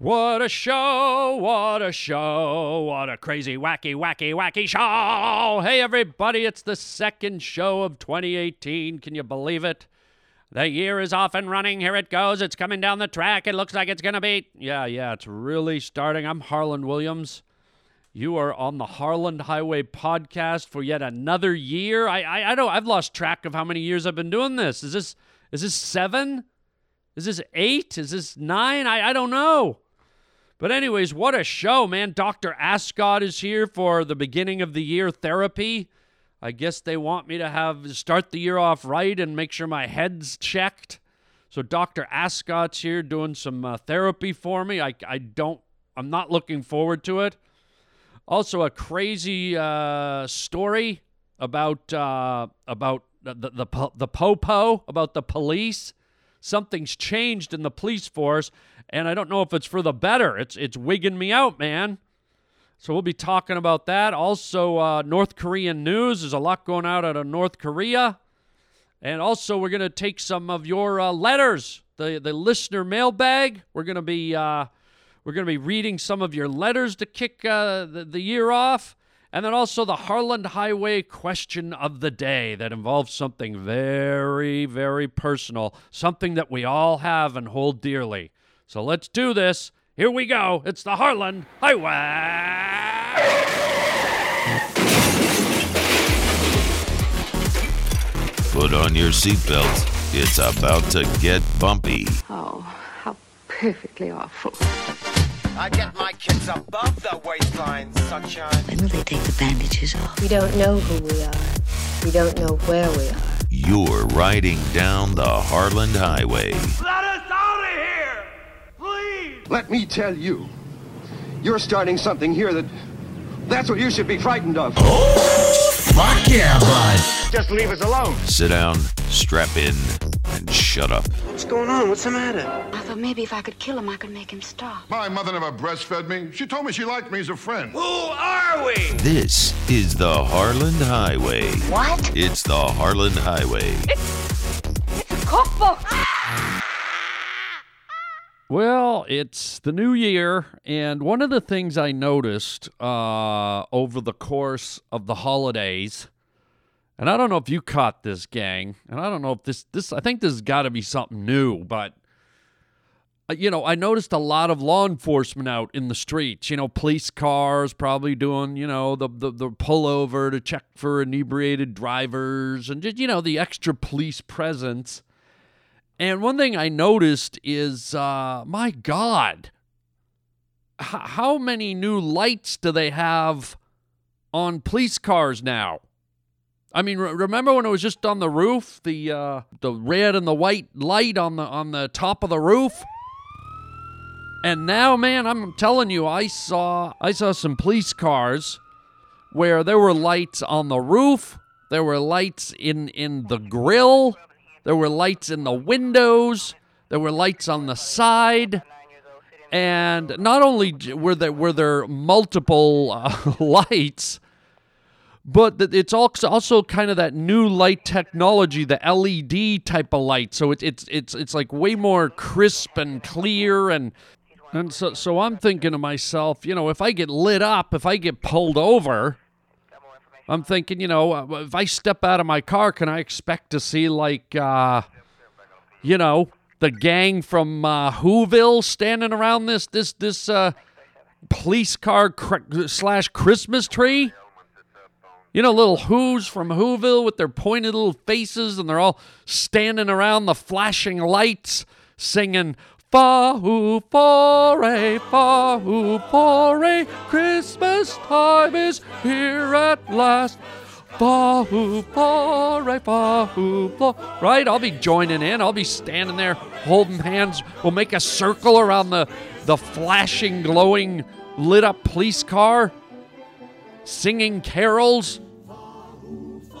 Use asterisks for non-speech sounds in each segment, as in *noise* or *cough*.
What a show, what a show, what a crazy, wacky, wacky, wacky show. Hey, everybody, it's the second show of 2018. Can you believe it? The year is off and running. Here it goes. It's coming down the track. It looks like it's going to be. Yeah, yeah, it's really starting. I'm Harland Williams. You are on the Harland Highway podcast for yet another year. I, I, I don't. I've lost track of how many years I've been doing this. Is this, is this seven? Is this eight? Is this nine? I, I don't know. But, anyways, what a show, man. Dr. Ascot is here for the beginning of the year therapy. I guess they want me to have start the year off right and make sure my head's checked. So Dr. Ascot's here doing some uh, therapy for me. I, I don't I'm not looking forward to it. Also a crazy uh, story about uh, about the the the, the popo about the police. Something's changed in the police force and I don't know if it's for the better. It's it's wigging me out, man. So we'll be talking about that. Also, uh, North Korean news. There's a lot going out out of North Korea, and also we're to take some of your uh, letters, the the listener mailbag. We're to be uh, we're to be reading some of your letters to kick uh, the, the year off. And then also the Harland Highway question of the day that involves something very, very personal, something that we all have and hold dearly. So let's do this. Here we go. It's the Harland Highway. Put on your seatbelt. It's about to get bumpy. Oh, how perfectly awful. I get my kids above the waistline, sunshine. When will they take the bandages off? We don't know who we are. We don't know where we are. You're riding down the Harland Highway. Let us out of here! Please! Let me tell you, you're starting something here that. That's what you should be frightened of. Oh, fuck yeah, bud. Just leave us alone. Sit down, strap in, and shut up. What's going on? What's the matter? I thought maybe if I could kill him, I could make him stop. My mother never breastfed me. She told me she liked me as a friend. Who are we? This is the Harland Highway. What? It's the Harland Highway. It's a cookbook. Well, it's the new year, and one of the things I noticed uh, over the course of the holidays, and I don't know if you caught this, gang, and I don't know if this this I think this has got to be something new, but uh, you know, I noticed a lot of law enforcement out in the streets. You know, police cars probably doing you know the the, the pullover to check for inebriated drivers, and just you know the extra police presence. And one thing I noticed is, uh, my God, h- how many new lights do they have on police cars now? I mean, re- remember when it was just on the roof, the uh, the red and the white light on the on the top of the roof? And now, man, I'm telling you, I saw I saw some police cars where there were lights on the roof, there were lights in in the grill, there were lights in the windows, there were lights on the side. And not only were there were there multiple uh, *laughs* lights, but it's also kind of that new light technology, the LED type of light. So it's it's it's it's like way more crisp and clear and and so so I'm thinking to myself, you know, if I get lit up, if I get pulled over, I'm thinking, you know, uh, if I step out of my car, can I expect to see like, uh, you know, the gang from uh, Whoville standing around this this this uh, police car cr- slash Christmas tree? You know, little Who's from Whoville with their pointed little faces, and they're all standing around the flashing lights, singing "Fa hoo fore, fa hoo fore, Christmas time is here at last." Fa hoo fore, fa hoo fore. Right? I'll be joining in. I'll be standing there holding hands. We'll make a circle around the the flashing, glowing, lit up police car singing carols.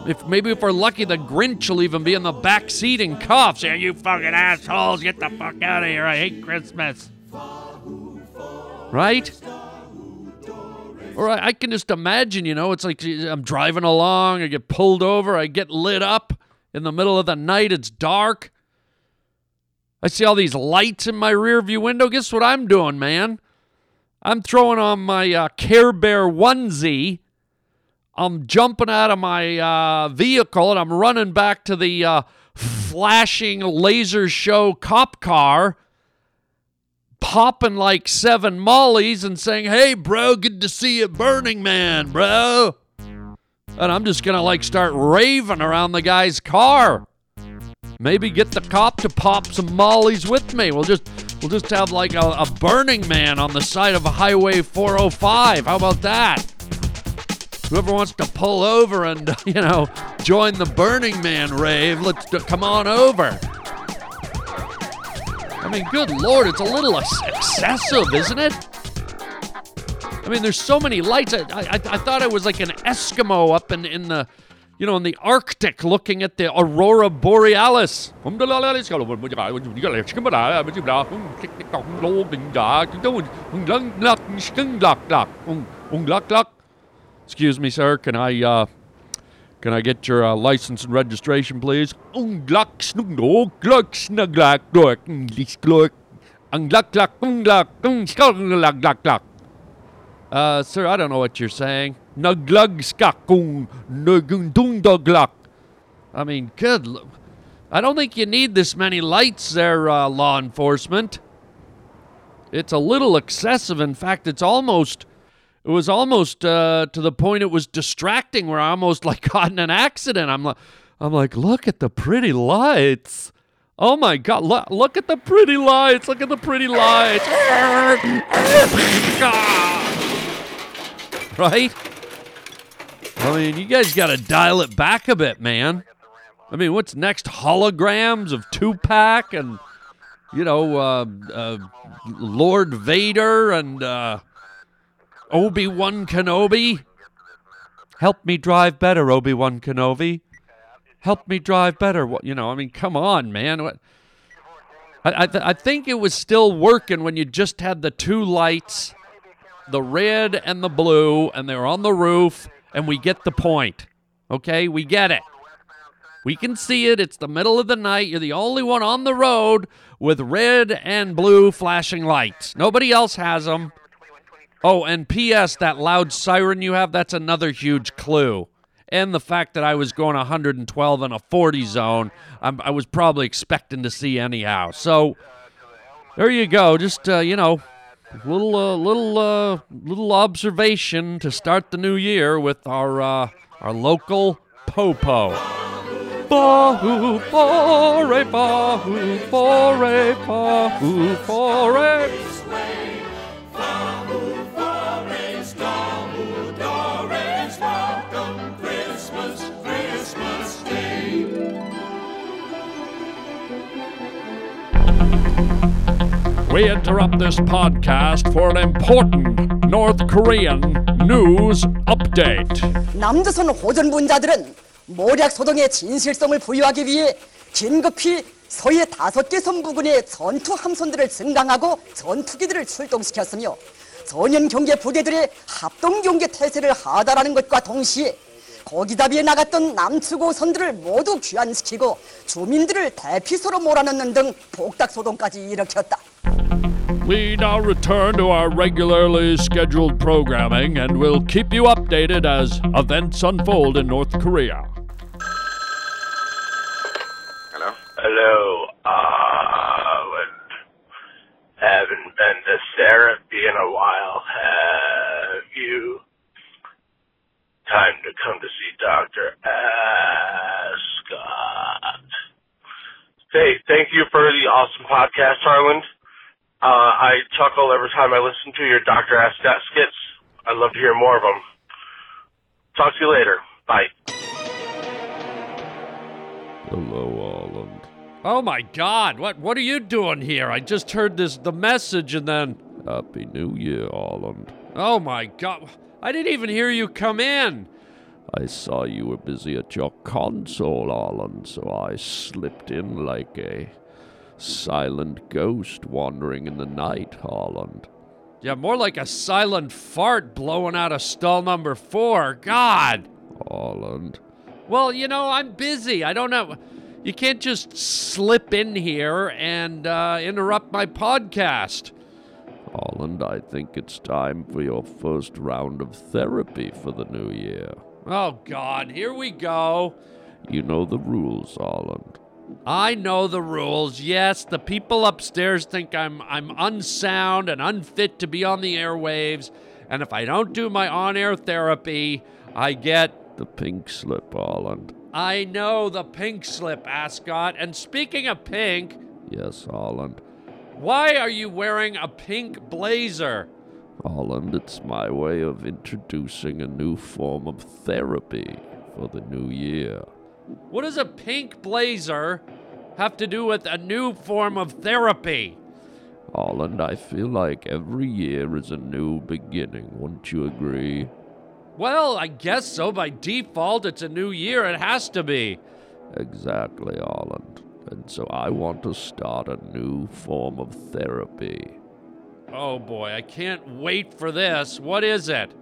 If maybe if we're lucky, the Grinch will even be in the back seat and coughs. Yeah, you fucking assholes, get the fuck out of here! I hate Christmas. Right? Or I, I can just imagine, you know, it's like I'm driving along, I get pulled over, I get lit up in the middle of the night, it's dark. I see all these lights in my rearview window. Guess what I'm doing, man? I'm throwing on my uh, Care Bear onesie. I'm jumping out of my uh, vehicle and I'm running back to the uh, flashing laser show cop car, popping like seven mollies and saying, Hey, bro, good to see you, Burning Man, bro. And I'm just going to like start raving around the guy's car. Maybe get the cop to pop some mollies with me. We'll just we'll just have like a, a Burning Man on the side of a Highway 405. How about that? Whoever wants to pull over and *laughs* you know join the Burning Man rave, let's come on over. I mean, good lord, it's a little excessive, isn't it? I mean, there's so many lights. I, I, I thought I was like an Eskimo up in, in the, you know, in the Arctic looking at the aurora borealis. Excuse me, sir. Can I uh, can I get your uh, license and registration, please? Uh, sir, I don't know what you're saying. I mean, good. I don't think you need this many lights there, uh, law enforcement. It's a little excessive. In fact, it's almost. It was almost uh, to the point it was distracting, where I almost like *laughs* got in an accident. I'm like, I'm like, look at the pretty lights. Oh my God! Look, look at the pretty lights! Look at the pretty lights! *laughs* right? I mean, you guys got to dial it back a bit, man. I mean, what's next? Holograms of Tupac and, you know, uh, uh, Lord Vader and uh, Obi Wan Kenobi. Help me drive better, Obi Wan Kenobi. Help me drive better. What you know? I mean, come on, man. What? I I, th- I think it was still working when you just had the two lights the red and the blue, and they're on the roof, and we get the point. Okay, we get it. We can see it. It's the middle of the night. You're the only one on the road with red and blue flashing lights. Nobody else has them. Oh, and P.S., that loud siren you have, that's another huge clue. And the fact that I was going 112 in a 40 zone, I'm, I was probably expecting to see anyhow. So there you go. Just, uh, you know, little uh, little uh, little observation to start the new year with our uh, our local popo. Fore, bahoo fore. We interrupt this podcast for an important North Korean news update. 남조선 호전분자들은 모략 소동의 진실성을 부여하기 위해 긴급히 서해 다섯 개 선부근의 전투 함선들을 증강하고 전투기들을 출동시켰으며 전연 경계 부대들의 합동 경계 태세를 하달하는 것과 동시에 거기다비에 나갔던 남측5선들을 모두 귀환시키고 주민들을 대피소로 몰아넣는 등 복닥 소동까지 일으켰다. We now return to our regularly scheduled programming and will keep you updated as events unfold in North Korea. Hello? Hello. Uh, haven't been to therapy in a while, have you? Time to come to see Dr. Ascot. Hey, thank you for the awesome podcast, Harland. Uh, I chuckle every time I listen to your Dr. Ascot skits. I'd love to hear more of them. Talk to you later. Bye. Hello, Holland. Oh my God! What what are you doing here? I just heard this the message and then Happy New Year, Holland. Oh my God! I didn't even hear you come in. I saw you were busy at your console, Holland, so I slipped in like a silent ghost wandering in the night, Holland. Yeah, more like a silent fart blowing out of stall number four. God. Holland. Well, you know, I'm busy. I don't know. You can't just slip in here and uh, interrupt my podcast. Holland, I think it's time for your first round of therapy for the new year. Oh, God, here we go. You know the rules, Holland. I know the rules. Yes, the people upstairs think I'm I'm unsound and unfit to be on the airwaves, and if I don't do my on-air therapy, I get the pink slip, Holland. I know the pink slip, Ascot. And speaking of pink, yes, Holland. Why are you wearing a pink blazer? Holland, it's my way of introducing a new form of therapy for the new year. What does a pink blazer have to do with a new form of therapy? Holland, I feel like every year is a new beginning. Wouldn't you agree? Well, I guess so. By default, it's a new year. It has to be. Exactly, Holland. And so I want to start a new form of therapy. Oh boy, I can't wait for this. What is it?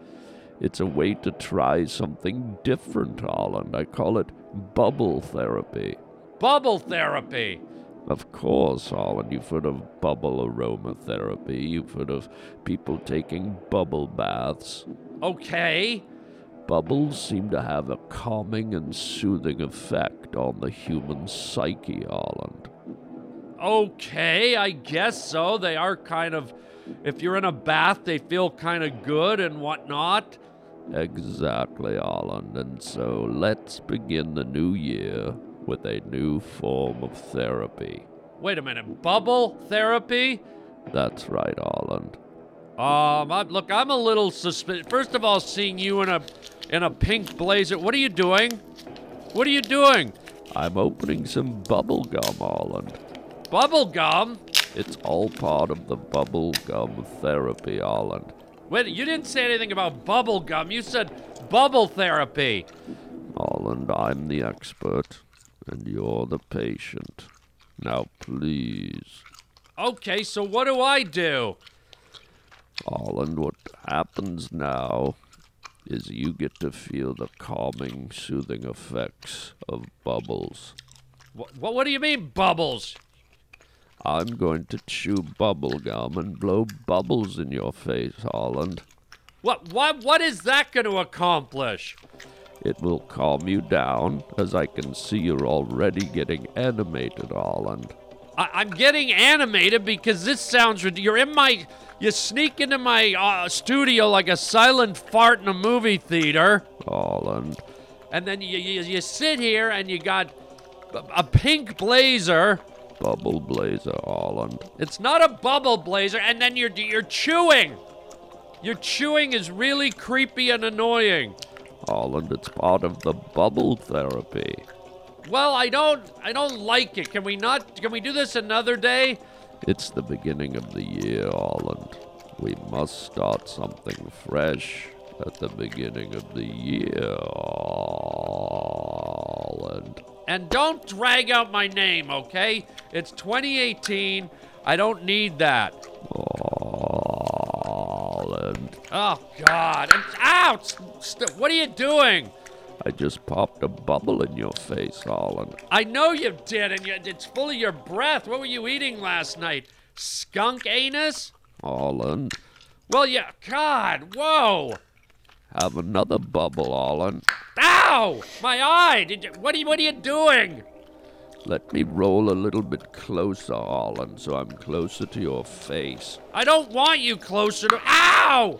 It's a way to try something different, Holland. I call it bubble therapy. Bubble therapy? Of course, Holland. You've heard of bubble aromatherapy. You've heard of people taking bubble baths. Okay. Bubbles seem to have a calming and soothing effect on the human psyche, Holland. Okay, I guess so. They are kind of, if you're in a bath, they feel kind of good and whatnot. Exactly, Holland. And so let's begin the new year with a new form of therapy. Wait a minute, bubble therapy? That's right, Holland. Um, I, look, I'm a little suspicious. First of all, seeing you in a in a pink blazer. What are you doing? What are you doing? I'm opening some bubble gum, Holland. Bubble gum? It's all part of the bubble gum therapy, Holland. Wait, you didn't say anything about bubble gum. You said bubble therapy. Holland, I'm the expert, and you're the patient. Now, please. Okay, so what do I do? Holland, what happens now is you get to feel the calming, soothing effects of bubbles. What, what do you mean, bubbles? I'm going to chew bubble gum and blow bubbles in your face, Holland. What, what, what is that going to accomplish? It will calm you down, as I can see you're already getting animated, Holland. I, am getting animated because this sounds. You're in my. You sneak into my uh, studio like a silent fart in a movie theater. Holland. And then you, you, you sit here and you got a pink blazer. Bubble blazer, Holland. It's not a bubble blazer, and then you're you're chewing. Your chewing is really creepy and annoying. Holland, it's part of the bubble therapy. Well, I don't I don't like it. Can we not can we do this another day? It's the beginning of the year, Holland. We must start something fresh at the beginning of the year, Holland. And don't drag out my name, okay? It's 2018. I don't need that. Holland. Oh, God. Ow! St- what are you doing? I just popped a bubble in your face, Holland. I know you did, and you, it's full of your breath. What were you eating last night? Skunk anus? Holland. Well, yeah. God, whoa. Have another bubble, Holland. Ow! My eye! Did you, what, are you, what are you doing? Let me roll a little bit closer, Holland, so I'm closer to your face. I don't want you closer to. Ow!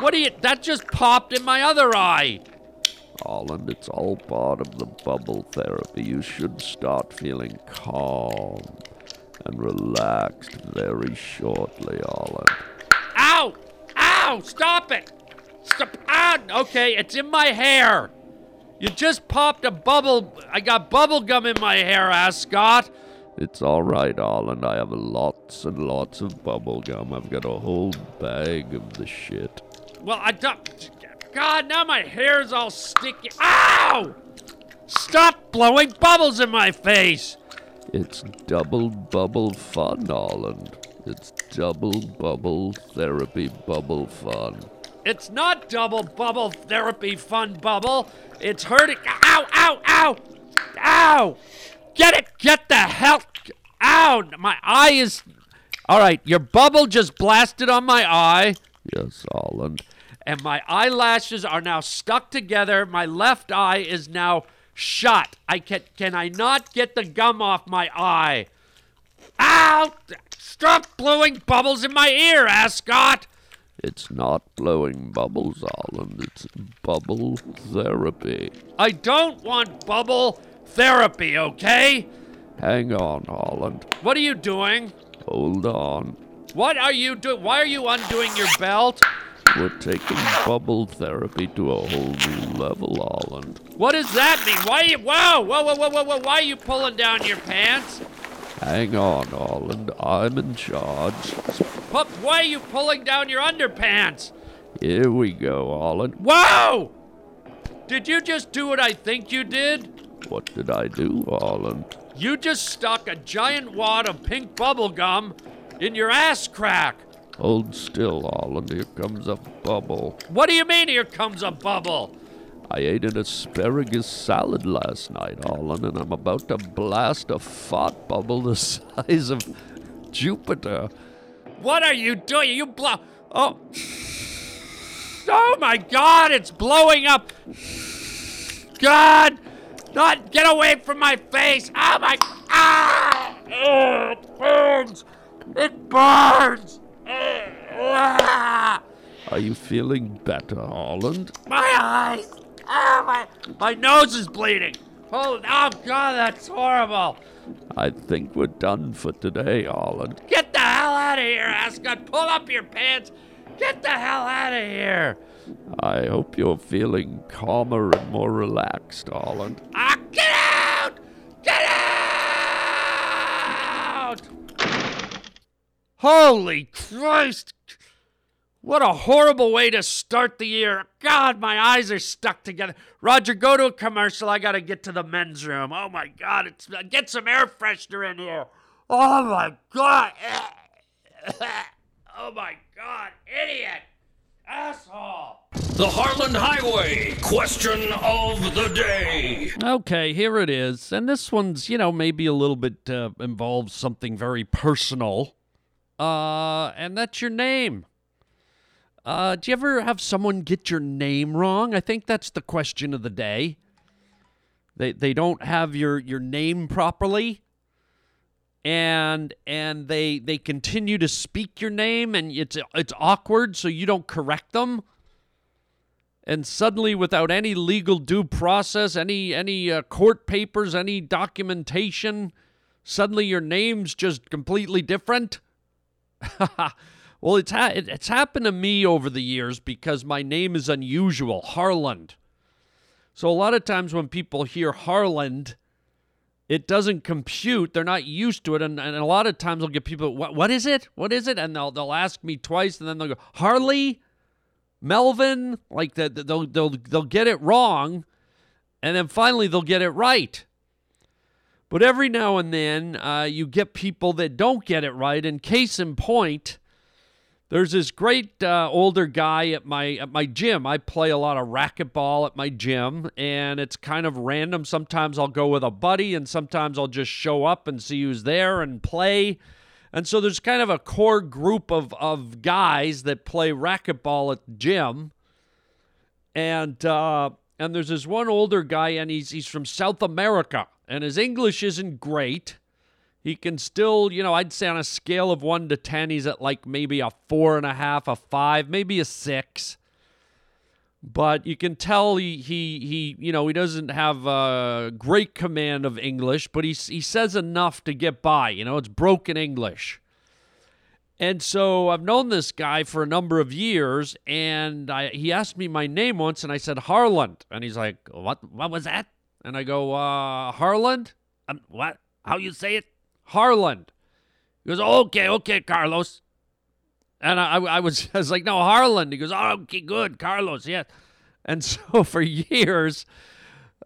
What are you. That just popped in my other eye. Holland, it's all part of the bubble therapy. You should start feeling calm and relaxed very shortly, Holland. Ow! Ow! Stop it! Stop! Ah! Okay, it's in my hair. You just popped a bubble. I got bubble gum in my hair, Ascot. It's all right, Holland. I have lots and lots of bubble gum. I've got a whole bag of the shit. Well, I don't. God, now my hair's all sticky. Ow! Stop blowing bubbles in my face! It's double bubble fun, Holland. It's double bubble therapy bubble fun. It's not double bubble therapy fun bubble. It's hurting. Ow, ow, ow! Ow! Get it! Get the hell! Ow! My eye is. All right, your bubble just blasted on my eye, Yes, Holland. And my eyelashes are now stuck together. My left eye is now shut. I can can I not get the gum off my eye? Ow! Stop blowing bubbles in my ear, Ascot! It's not blowing bubbles, Holland. It's bubble therapy. I don't want bubble therapy, okay? Hang on, Holland. What are you doing? Hold on. What are you doing? Why are you undoing your belt? We're taking bubble therapy to a whole new level, Holland. What does that mean? Why are you? Whoa, whoa, whoa, whoa, whoa, whoa! Why are you pulling down your pants? Hang on, Holland. I'm in charge. Pu- Why are you pulling down your underpants? Here we go, Holland. Whoa! Did you just do what I think you did? What did I do, Holland? You just stuck a giant wad of pink bubble gum in your ass crack. Hold still, Holland. Here comes a bubble. What do you mean? Here comes a bubble. I ate an asparagus salad last night, Holland, and I'm about to blast a fart bubble the *laughs* size of Jupiter. What are you doing? You blow. Oh. Oh my God! It's blowing up. God! Not get away from my face! Oh my! Ah! Oh, it burns! It burns! Ah! Are you feeling better, Holland? My eyes! Oh my! My nose is bleeding. Oh, oh God! That's horrible. I think we're done for today, Holland. Get the hell out of here, Ascot! Pull up your pants! Get the hell out of here! I hope you're feeling calmer and more relaxed, Holland. Ah, get out! Get out! Holy Christ! What a horrible way to start the year. God, my eyes are stuck together. Roger, go to a commercial. I got to get to the men's room. Oh my God, it's get some air freshener in here. Oh my God. *laughs* oh my God, idiot. Asshole. The Harland Highway question of the day. Okay, here it is. And this one's, you know, maybe a little bit uh, involves something very personal. Uh, and that's your name. Uh, do you ever have someone get your name wrong? I think that's the question of the day. They they don't have your your name properly. And and they they continue to speak your name and it's it's awkward so you don't correct them and suddenly without any legal due process any any uh, court papers any documentation suddenly your name's just completely different *laughs* well it's ha- it's happened to me over the years because my name is unusual harland. So a lot of times when people hear harland it doesn't compute. They're not used to it. And, and a lot of times i'll get people what, what is it? What is it? And they'll, they'll ask me twice and then they'll go harley? Melvin, like the, they'll they'll they'll get it wrong, and then finally they'll get it right. But every now and then, uh, you get people that don't get it right. And case in point, there's this great uh, older guy at my at my gym. I play a lot of racquetball at my gym, and it's kind of random. Sometimes I'll go with a buddy, and sometimes I'll just show up and see who's there and play. And so there's kind of a core group of, of guys that play racquetball at the gym. And uh, and there's this one older guy, and he's he's from South America, and his English isn't great. He can still, you know, I'd say on a scale of one to ten, he's at like maybe a four and a half, a five, maybe a six. But you can tell he he he you know he doesn't have a great command of English, but he he says enough to get by. You know, it's broken English. And so I've known this guy for a number of years, and I, he asked me my name once, and I said Harland, and he's like, "What? What was that?" And I go, uh, "Harland." Um, what? How you say it? Harland. He goes, "Okay, okay, Carlos." And I, I was, *laughs* I was like, "No, Harland." He goes, "Oh, okay, good, Carlos, yes." And *laughs* so for years,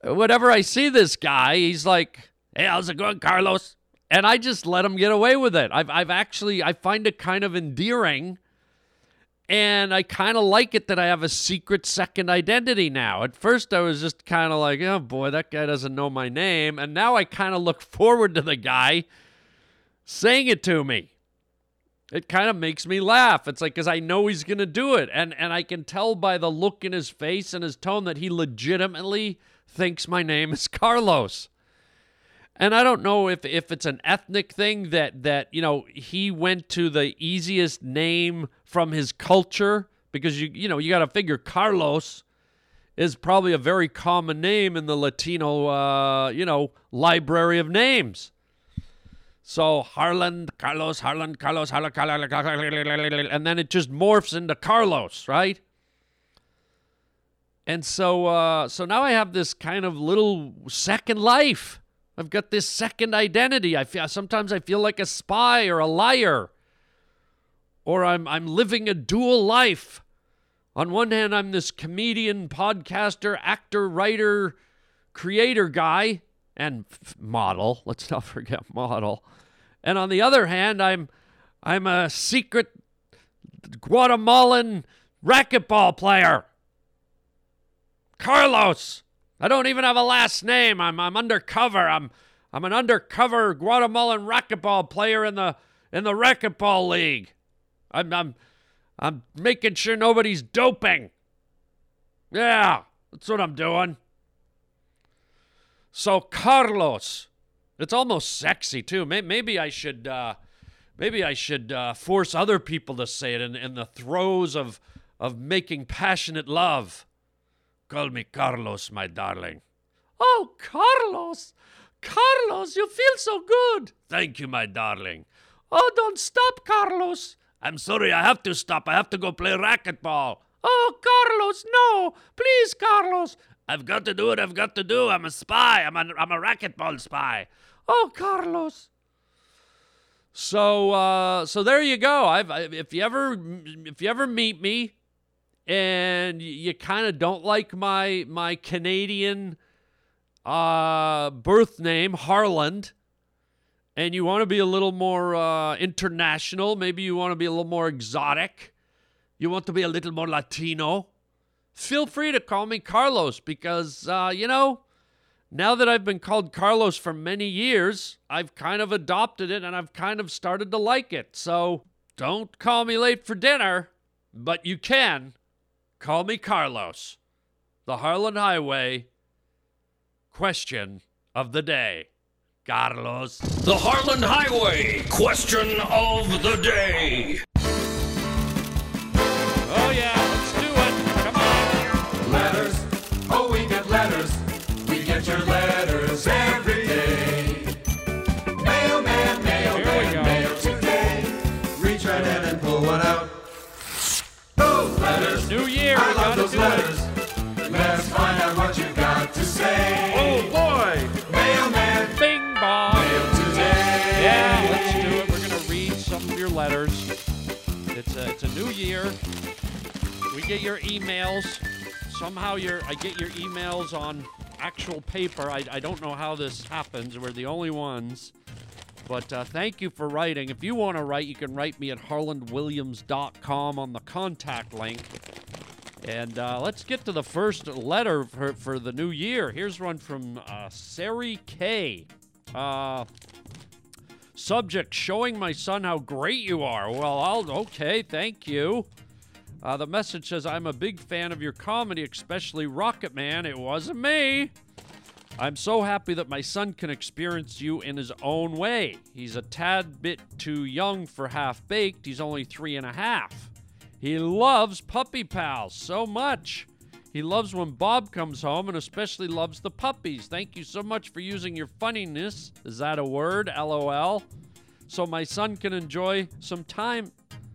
whenever I see this guy, he's like, "Hey, how's it going, Carlos?" and I just let him get away with it. I've I've actually I find it kind of endearing. And I kind of like it that I have a secret second identity now. At first, I was just kind of like, oh boy, that guy doesn't know my name. And now I kind of look *laughs* forward to the guy saying it to me. It kind of makes me laugh. It's like, because I know he's going to do it. And, and I can tell by the look in his face and his tone that he legitimately thinks my name is Carlos. And I don't know if, if it's an ethnic thing that, that, you know, he went to the easiest name from his culture because, you, you know, you got to figure Carlos is probably a very common name in the Latino, uh, you know, library of names. So Harland, Carlos, Harland, Carlos, Harland, Carlos, and then it just morphs into Carlos, right? And so, uh, so now I have this kind of little second life. I've got this second identity. I feel sometimes I feel like a spy or a liar, or I'm I'm living a dual life. On one hand, I'm this comedian, podcaster, actor, writer, creator guy, and f- model. *laughs* Let's not forget model. And on the other hand, I'm I'm a secret Guatemalan racquetball player. Carlos. I don't even have a last name. I'm I'm undercover. I'm I'm an undercover Guatemalan racquetball player in the in the racquetball league. I'm I'm I'm making sure nobody's doping. Yeah, that's what I'm doing. So Carlos, it's almost sexy too. Maybe I should uh, maybe I should uh, force other people to say it in, in the throes of of making passionate love. Call me Carlos, my darling. Oh, Carlos! Carlos, you feel so good. Thank you, my darling. Oh, don't stop, Carlos. I'm sorry, I have to stop. I have to go play racquetball. Oh, Carlos, no. Please, Carlos. I've got to do what I've got to do. I'm a spy. I'm a, I'm a racquetball spy. Oh, Carlos. So, uh, so there you go. I've, if you ever, if you ever meet me, and you kind of don't like my my Canadian uh, birth name, Harland, and you want to be a little more uh, international, maybe you want to be a little more exotic, you want to be a little more Latino, feel free to call me Carlos because, uh, you know, now that I've been called Carlos for many years, I've kind of adopted it and I've kind of started to like it. So don't call me late for dinner, but you can Call me Carlos. The Harland Highway question of the day. Carlos. The Harland Highway question of the day. Oh, yeah, let's do it. Come on. Letters. Oh, we get letters. We get your letters those letters. Let's find out what you got to say. Oh boy. Mailman. Bing bong. Mail today. Yeah, let's do it. We're gonna read some of your letters. It's a it's a new year. We get your emails. Somehow your I get your emails on actual paper. I, I don't know how this happens. We're the only ones. But uh, thank you for writing. If you want to write, you can write me at harlandwilliams.com on the contact link. And uh, let's get to the first letter for, for the new year. Here's one from uh, Sari K. Uh, subject showing my son how great you are. Well, I'll okay, thank you. Uh, the message says, I'm a big fan of your comedy, especially Rocket Man. It wasn't me. I'm so happy that my son can experience you in his own way. He's a tad bit too young for half baked. He's only three and a half. He loves Puppy Pals so much. He loves when Bob comes home and especially loves the puppies. Thank you so much for using your funniness. Is that a word? LOL. So my son can enjoy some time.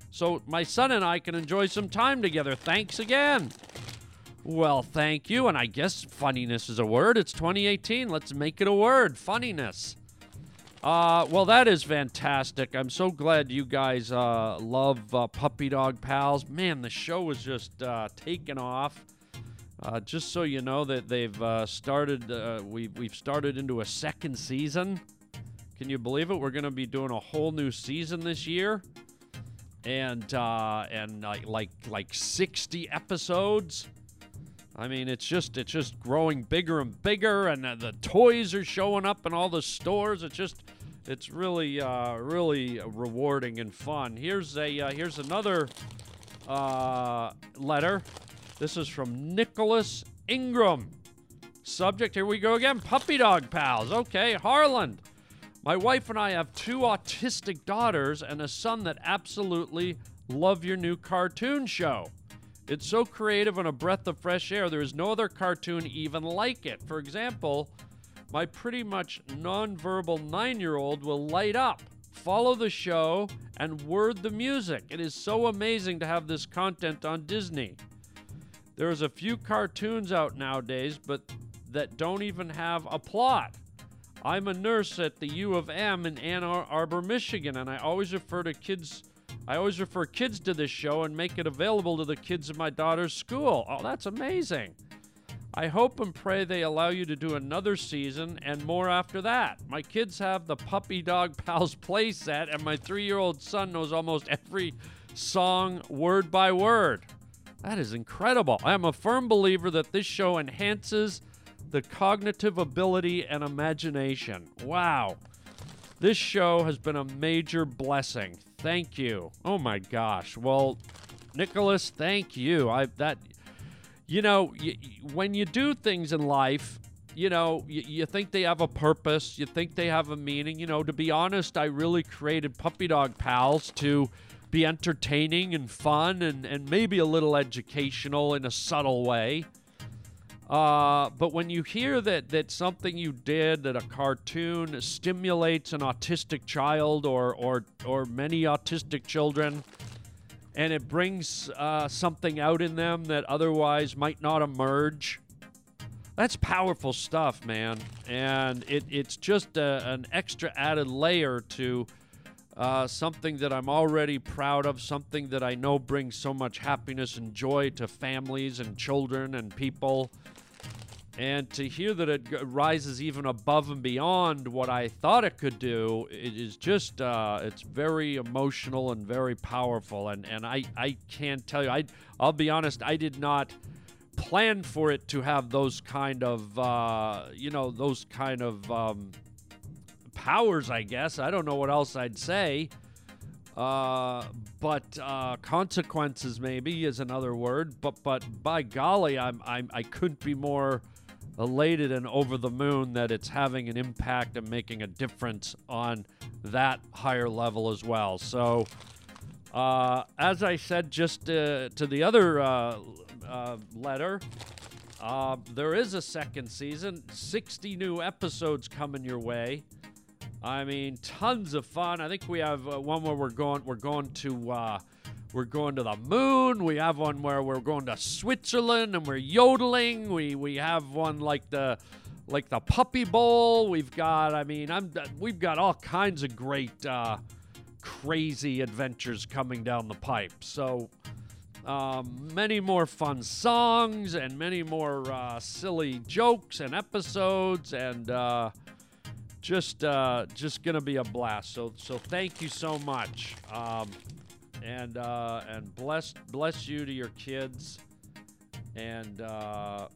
So my son and I can enjoy some time together. Thanks again. Well, thank you. And I guess funniness is a word. It's 2018. Let's make it a word. Funniness. Uh, well, that is fantastic. I'm so glad you guys uh, love uh, Puppy Dog Pals. Man, the show is just uh, taken off. Uh, just so you know that they've uh, started, uh, we've, we've started into a second season. Can you believe it? We're going to be doing a whole new season this year. and uh, and like like like 60 episodes. I mean, it's just it's just growing bigger and bigger, and uh, the toys are showing up in all the stores. It's just it's really uh, really rewarding and fun. Here's a uh, here's another uh, letter. This is from Nicholas Ingram. Subject, here we go again. Puppy dog pals. Okay, Harland. My wife and I have two autistic daughters and a son that absolutely love your new cartoon show. It's so creative and a breath of fresh air. There is no other cartoon even like it. For example, my pretty much nonverbal nine year old will light up, follow the show, and word the music. It is so amazing to have this content on Disney. There's a few cartoons out nowadays, but that don't even have a plot. I'm a nurse at the U of M in Ann Arbor, Michigan, and I always refer to kids. I always refer kids to this show and make it available to the kids in my daughter's school. Oh, that's amazing. I hope and pray they allow you to do another season and more after that. My kids have the Puppy Dog Pals playset, and my three year old son knows almost every song word by word. That is incredible. I am a firm believer that this show enhances the cognitive ability and imagination. Wow. This show has been a major blessing. Thank you. Oh my gosh. Well, Nicholas, thank you. I that you know, y- when you do things in life, you know, you, you think they have a purpose, you think they have a meaning. You know, to be honest, I really created Puppy Dog Pals to be entertaining and fun and, and maybe a little educational in a subtle way. Uh, but when you hear that that something you did, that a cartoon stimulates an autistic child or or or many autistic children, and it brings uh, something out in them that otherwise might not emerge, that's powerful stuff, man. And it, it's just a, an extra added layer to uh, something that I'm already proud of, something that I know brings so much happiness and joy to families and children and people. And to hear that it rises even above and beyond what I thought it could do, it is just, uh, it's very emotional and very powerful. And, and I, I can't tell you, I, I'll be honest, I did not plan for it to have those kind of, uh, you know, those kind of um, powers, I guess. I don't know what else I'd say. Uh, but uh, consequences maybe is another word. But but by golly, I'm, I'm I couldn't be more elated and over the moon that it's having an impact and making a difference on that higher level as well. So, uh, as I said just uh, to the other uh, uh, letter, uh, there is a second season, 60 new episodes coming your way. I mean, tons of fun. I think we have uh, one where we're going. We're going to. Uh, we're going to the moon. We have one where we're going to Switzerland and we're yodeling. We we have one like the like the Puppy Bowl. We've got. I mean, I'm. We've got all kinds of great, uh, crazy adventures coming down the pipe. So. Um, many more fun songs and many more uh, silly jokes and episodes and uh, just uh, just gonna be a blast. So so thank you so much, um, and uh, and bless bless you to your kids, and uh,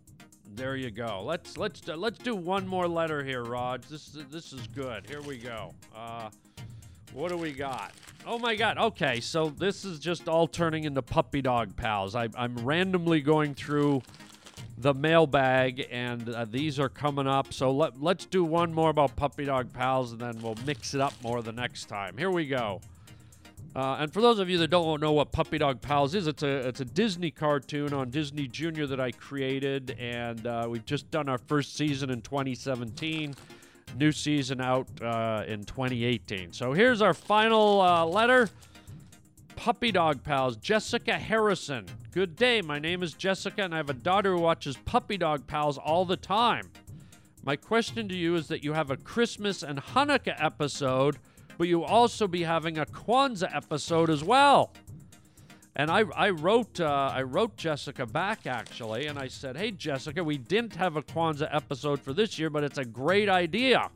there you go. Let's let's let's do one more letter here, Raj. This is this is good. Here we go. Uh, what do we got? Oh my God. Okay, so this is just all turning into puppy dog pals. I, I'm randomly going through the mailbag, and uh, these are coming up. So let, let's do one more about Puppy Dog Pals, and then we'll mix it up more the next time. Here we go. Uh, and for those of you that don't know what Puppy Dog Pals is, it's a it's a Disney cartoon on Disney Junior that I created, and uh, we've just done our first season in 2017. New season out uh, in 2018. So here's our final uh, letter. Puppy Dog Pals, Jessica Harrison. Good day. My name is Jessica, and I have a daughter who watches Puppy Dog Pals all the time. My question to you is that you have a Christmas and Hanukkah episode, but you'll also be having a Kwanzaa episode as well. And I, I wrote uh, I wrote Jessica back actually, and I said, "Hey Jessica, we didn't have a Kwanzaa episode for this year, but it's a great idea.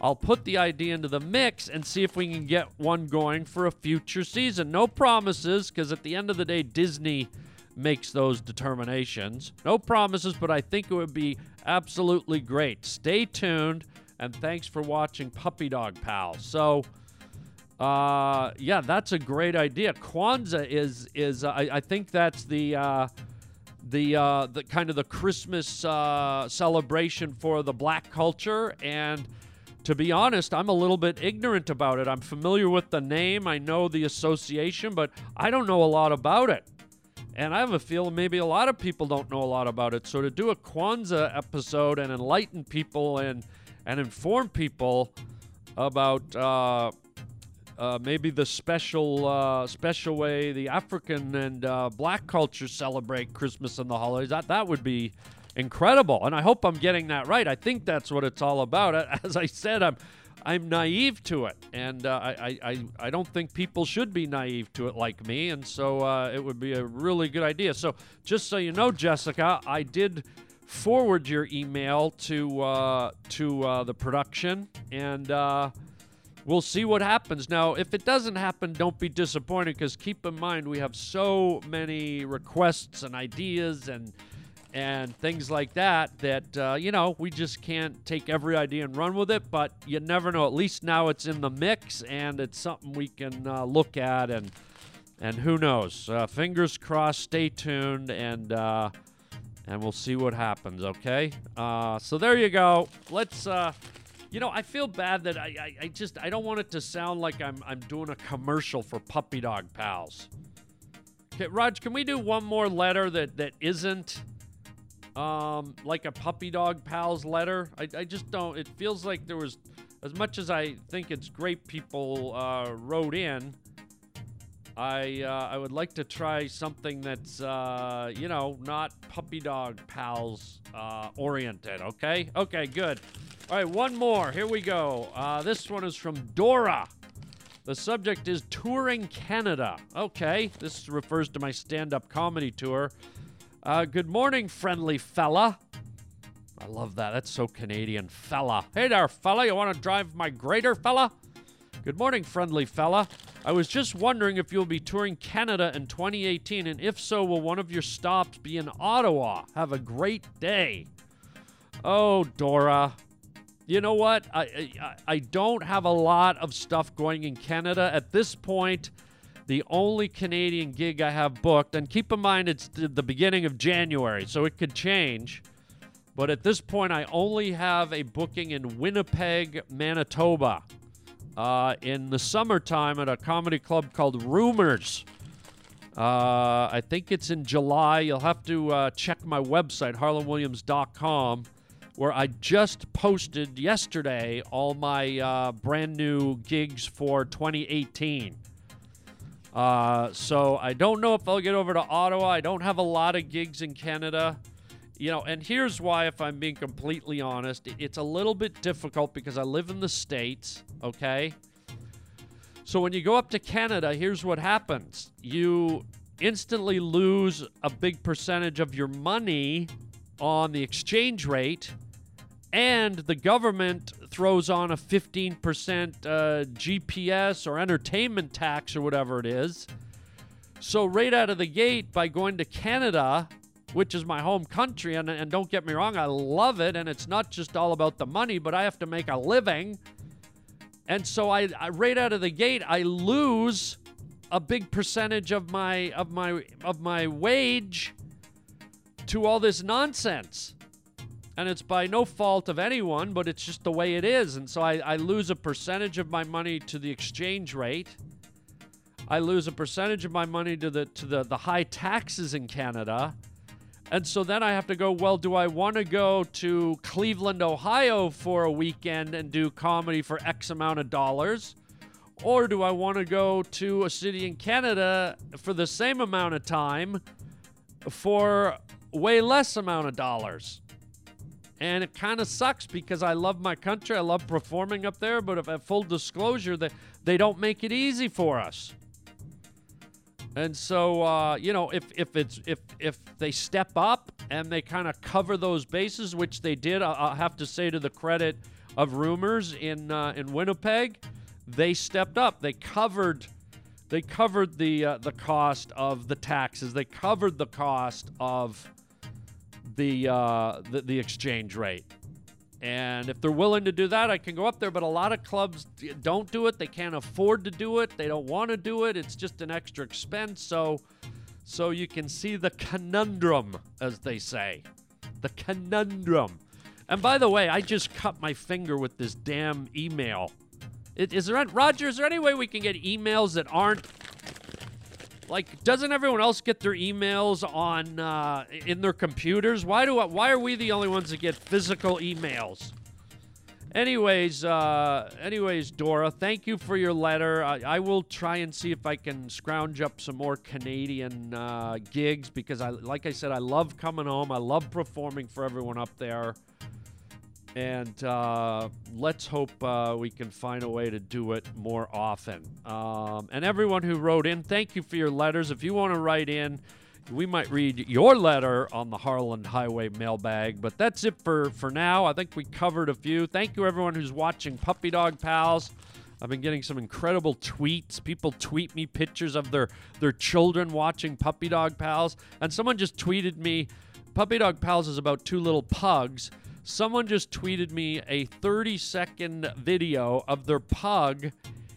I'll put the idea into the mix and see if we can get one going for a future season. No promises, because at the end of the day, Disney makes those determinations. No promises, but I think it would be absolutely great. Stay tuned, and thanks for watching Puppy Dog Pals. So, uh, yeah, that's a great idea. Kwanzaa is is uh, I, I think that's the uh, the uh, the kind of the Christmas uh, celebration for the black culture and. To be honest, I'm a little bit ignorant about it. I'm familiar with the name, I know the association, but I don't know a lot about it. And I have a feeling maybe a lot of people don't know a lot about it. So to do a Kwanzaa episode and enlighten people and and inform people about uh, uh, maybe the special uh, special way the African and uh, Black culture celebrate Christmas and the holidays. That that would be incredible, and I hope I'm getting that right. I think that's what it's all about. As I said, I'm I'm naive to it, and uh, I, I I don't think people should be naive to it like me, and so uh, it would be a really good idea. So just so you know, Jessica, I did forward your email to uh, to uh, the production, and uh, we'll see what happens. Now, if it doesn't happen, don't be disappointed because keep in mind we have so many requests and ideas and and things like that that uh, you know we just can't take every idea and run with it. But you never know. At least now it's in the mix and it's something we can uh, look at and and who knows. Uh, fingers crossed. Stay tuned and. And we'll see what happens, okay? Uh, so there you go. Let's uh, you know, I feel bad that I, I, I just I don't want it to sound like I'm I'm doing a commercial for puppy dog pals. Okay, Raj, can we do one more letter that that isn't um like a puppy dog pals letter? I, I just don't. It feels like there was as much as I think it's great people uh, wrote in. I uh, I would like to try something that's uh, you know not puppy dog pals uh, oriented. Okay, okay, good. All right, one more. Here we go. Uh, this one is from Dora. The subject is touring Canada. Okay, this refers to my stand-up comedy tour. Uh, good morning, friendly fella. I love that. That's so Canadian, fella. Hey there, fella. You want to drive my grader, fella? Good morning, friendly fella. I was just wondering if you'll be touring Canada in 2018, and if so, will one of your stops be in Ottawa? Have a great day. Oh, Dora. You know what? I, I I don't have a lot of stuff going in Canada at this point. The only Canadian gig I have booked, and keep in mind it's the the beginning of January, so it could change. But at this point, I only have a booking in Winnipeg, Manitoba uh, in the summertime at a comedy club called Rumors. Uh, I think it's in July. You'll have to uh, check my website, harlandwilliams.com, where I just posted yesterday all my uh, brand new gigs for 2018. Uh, so I don't know if I'll get over to Ottawa. I don't have a lot of gigs in Canada. You know, and here's why, if I'm being completely honest, it's a little bit difficult because I live in the States, okay? So when you go up to Canada, here's what happens you instantly lose a big percentage of your money on the exchange rate, and the government throws on a 15% uh, GPS or entertainment tax or whatever it is. So, right out of the gate, by going to Canada, which is my home country, and, and don't get me wrong, I love it, and it's not just all about the money, but I have to make a living. And so I, I right out of the gate, I lose a big percentage of my of my of my wage to all this nonsense. And it's by no fault of anyone, but it's just the way it is. And so I, I lose a percentage of my money to the exchange rate. I lose a percentage of my money to the to the, the high taxes in Canada. And so then I have to go, well, do I want to go to Cleveland, Ohio for a weekend and do comedy for X amount of dollars? Or do I want to go to a city in Canada for the same amount of time for way less amount of dollars? And it kind of sucks because I love my country. I love performing up there, but if at full disclosure, they, they don't make it easy for us. And so, uh, you know, if if it's if if they step up and they kind of cover those bases, which they did, I- I'll have to say to the credit of rumors in uh, in Winnipeg, they stepped up. They covered they covered the uh, the cost of the taxes. They covered the cost of the, uh, the the exchange rate. And if they're willing to do that, I can go up there. But a lot of clubs don't do it. They can't afford to do it. They don't want to do it. It's just an extra expense. So, so you can see the conundrum, as they say, the conundrum. And by the way, I just cut my finger with this damn email. Is there, Roger? Is there any way we can get emails that aren't like? Doesn't everyone else get their emails on uh, in their computers? Why do I, why are we the only ones that get physical emails? Anyways, uh, anyways, Dora, thank you for your letter. I, I will try and see if I can scrounge up some more Canadian uh, gigs because I, like I said, I love coming home. I love performing for everyone up there. And uh, let's hope uh, we can find a way to do it more often. Um, and everyone who wrote in, thank you for your letters. If you want to write in, we might read your letter on the Harland Highway mailbag. But that's it for, for now. I think we covered a few. Thank you, everyone who's watching Puppy Dog Pals. I've been getting some incredible tweets. People tweet me pictures of their, their children watching Puppy Dog Pals. And someone just tweeted me Puppy Dog Pals is about two little pugs. Someone just tweeted me a 30 second video of their pug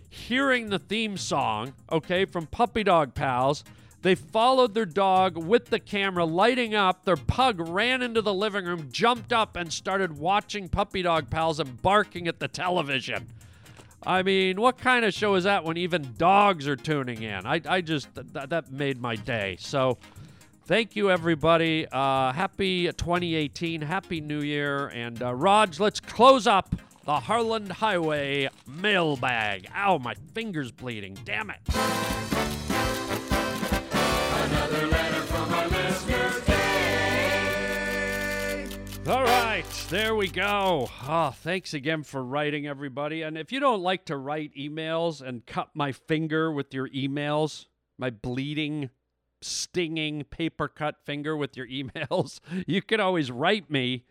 hearing the theme song, okay, from Puppy Dog Pals. They followed their dog with the camera lighting up. Their pug ran into the living room, jumped up, and started watching Puppy Dog Pals and barking at the television. I mean, what kind of show is that when even dogs are tuning in? I, I just, th- that made my day. So, thank you, everybody. Uh, happy 2018. Happy New Year. And, uh, Raj, let's close up the Harland Highway mailbag. Ow, my finger's bleeding. Damn it. Another letter from our listener, All right, there we go. Oh, thanks again for writing, everybody. And if you don't like to write emails and cut my finger with your emails, my bleeding, stinging paper cut finger with your *laughs* emails, you can always write me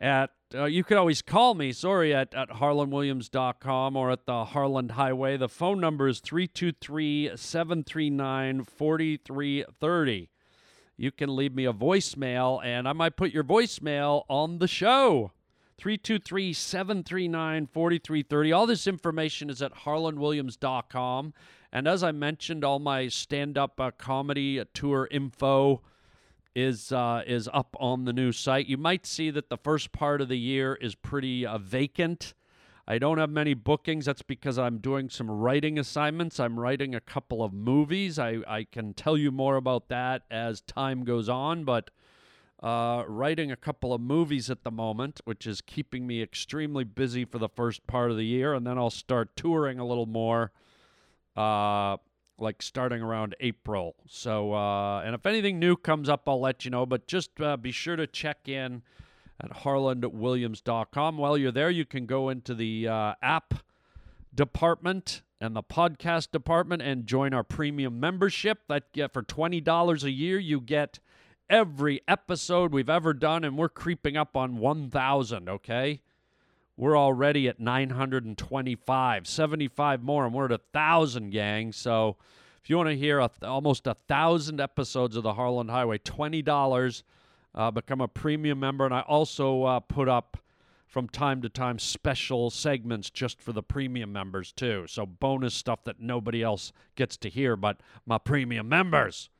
at, uh, you can always call me, sorry, at, at harlandwilliams.com or at the Harland Highway. The phone number is 323 739 4330 you can leave me a voicemail and I might put your voicemail on the show. 323 739 4330. All this information is at harlandwilliams.com. And as I mentioned, all my stand up uh, comedy tour info is uh, is up on the new site. You might see that the first part of the year is pretty uh, vacant. I don't have many bookings. That's because I'm doing some writing assignments. I'm writing a couple of movies. I, I can tell you more about that as time goes on, but uh, writing a couple of movies at the moment, which is keeping me extremely busy for the first part of the year. And then I'll start touring a little more, uh, like starting around April. So, uh, and if anything new comes up, I'll let you know. But just uh, be sure to check in at harlandwilliams.com. While you're there, you can go into the uh, app department and the podcast department and join our premium membership. That yeah, for twenty dollars a year, you get every episode we've ever done, and we're creeping up on one thousand. Okay, we're already at nine hundred and twenty-five, 75 more, and we're at a thousand, gang. So. If you want to hear a th- almost a thousand episodes of the Harland Highway, twenty dollars uh, become a premium member. And I also uh, put up from time to time special segments just for the premium members, too. So bonus stuff that nobody else gets to hear but my premium members.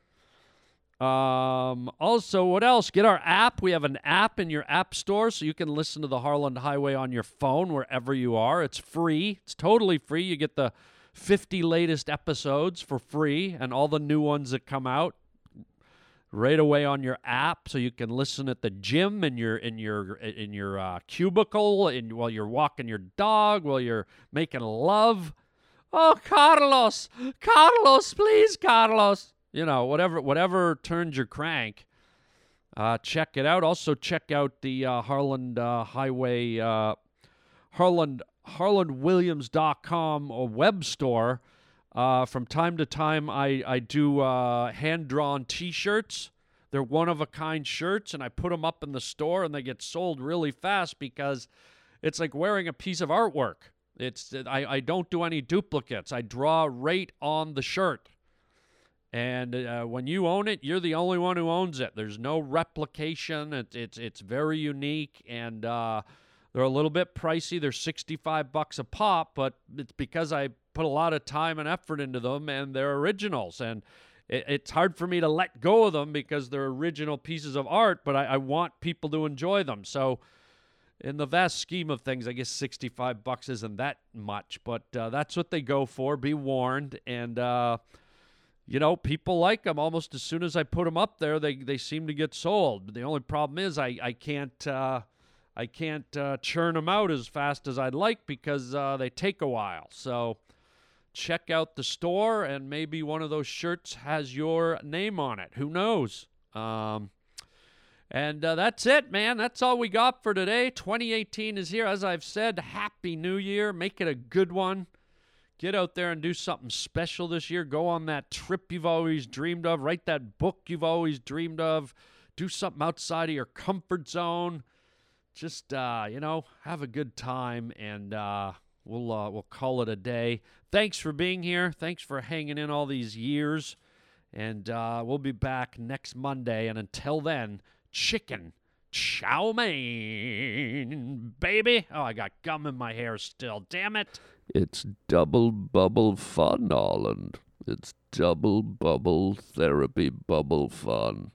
Um, also, what else? Get our app. We have an app in your app store so you can listen to the Harland Highway on your phone wherever you are. It's free, it's totally free. You get the 50 latest episodes for free and all the new ones that come out right away on your app so you can listen at the gym in your in your in your uh, cubicle and while you're walking your dog while you're making love oh carlos carlos please carlos you know whatever whatever turns your crank uh, check it out also check out the uh, harland uh, highway uh, harland harlandwilliams.com or web store uh, from time to time, I, I do uh, hand drawn t shirts. They're one of a kind shirts, and I put them up in the store, and they get sold really fast because it's like wearing a piece of artwork. It's I, I don't do any duplicates. I draw right on the shirt. And uh, when you own it, you're the only one who owns it. There's no replication. It's it's it's very unique, and uh, they're a little bit pricey. They're 65 bucks a pop, but it's because I put a lot of time and effort into them, and they're originals. And it, it's hard for me to let go of them because they're original pieces of art, but I, I want people to enjoy them. So in the vast scheme of things, I guess 65 bucks isn't that much, but uh, that's what they go for. Be warned. And, uh, you know, people like them almost as soon as I put them up there, they, they seem to get sold. The only problem is I, I can't. Uh, I can't uh, churn them out as fast as I'd like because uh, they take a while. So check out the store, and maybe one of those shirts has your name on it. Who knows? Um, and uh, that's it, man. That's all we got for today. 2018 is here. As I've said, Happy New Year. Make it a good one. Get out there and do something special this year. Go on that trip you've always dreamed of. Write that book you've always dreamed of. Do something outside of your comfort zone. Just uh, you know, have a good time, and uh, we'll uh, we'll call it a day. Thanks for being here. Thanks for hanging in all these years, and uh, we'll be back next Monday. And until then, chicken chow mein, baby. Oh, I got gum in my hair still. Damn it. It's double bubble fun, Arland. It's double bubble therapy bubble fun.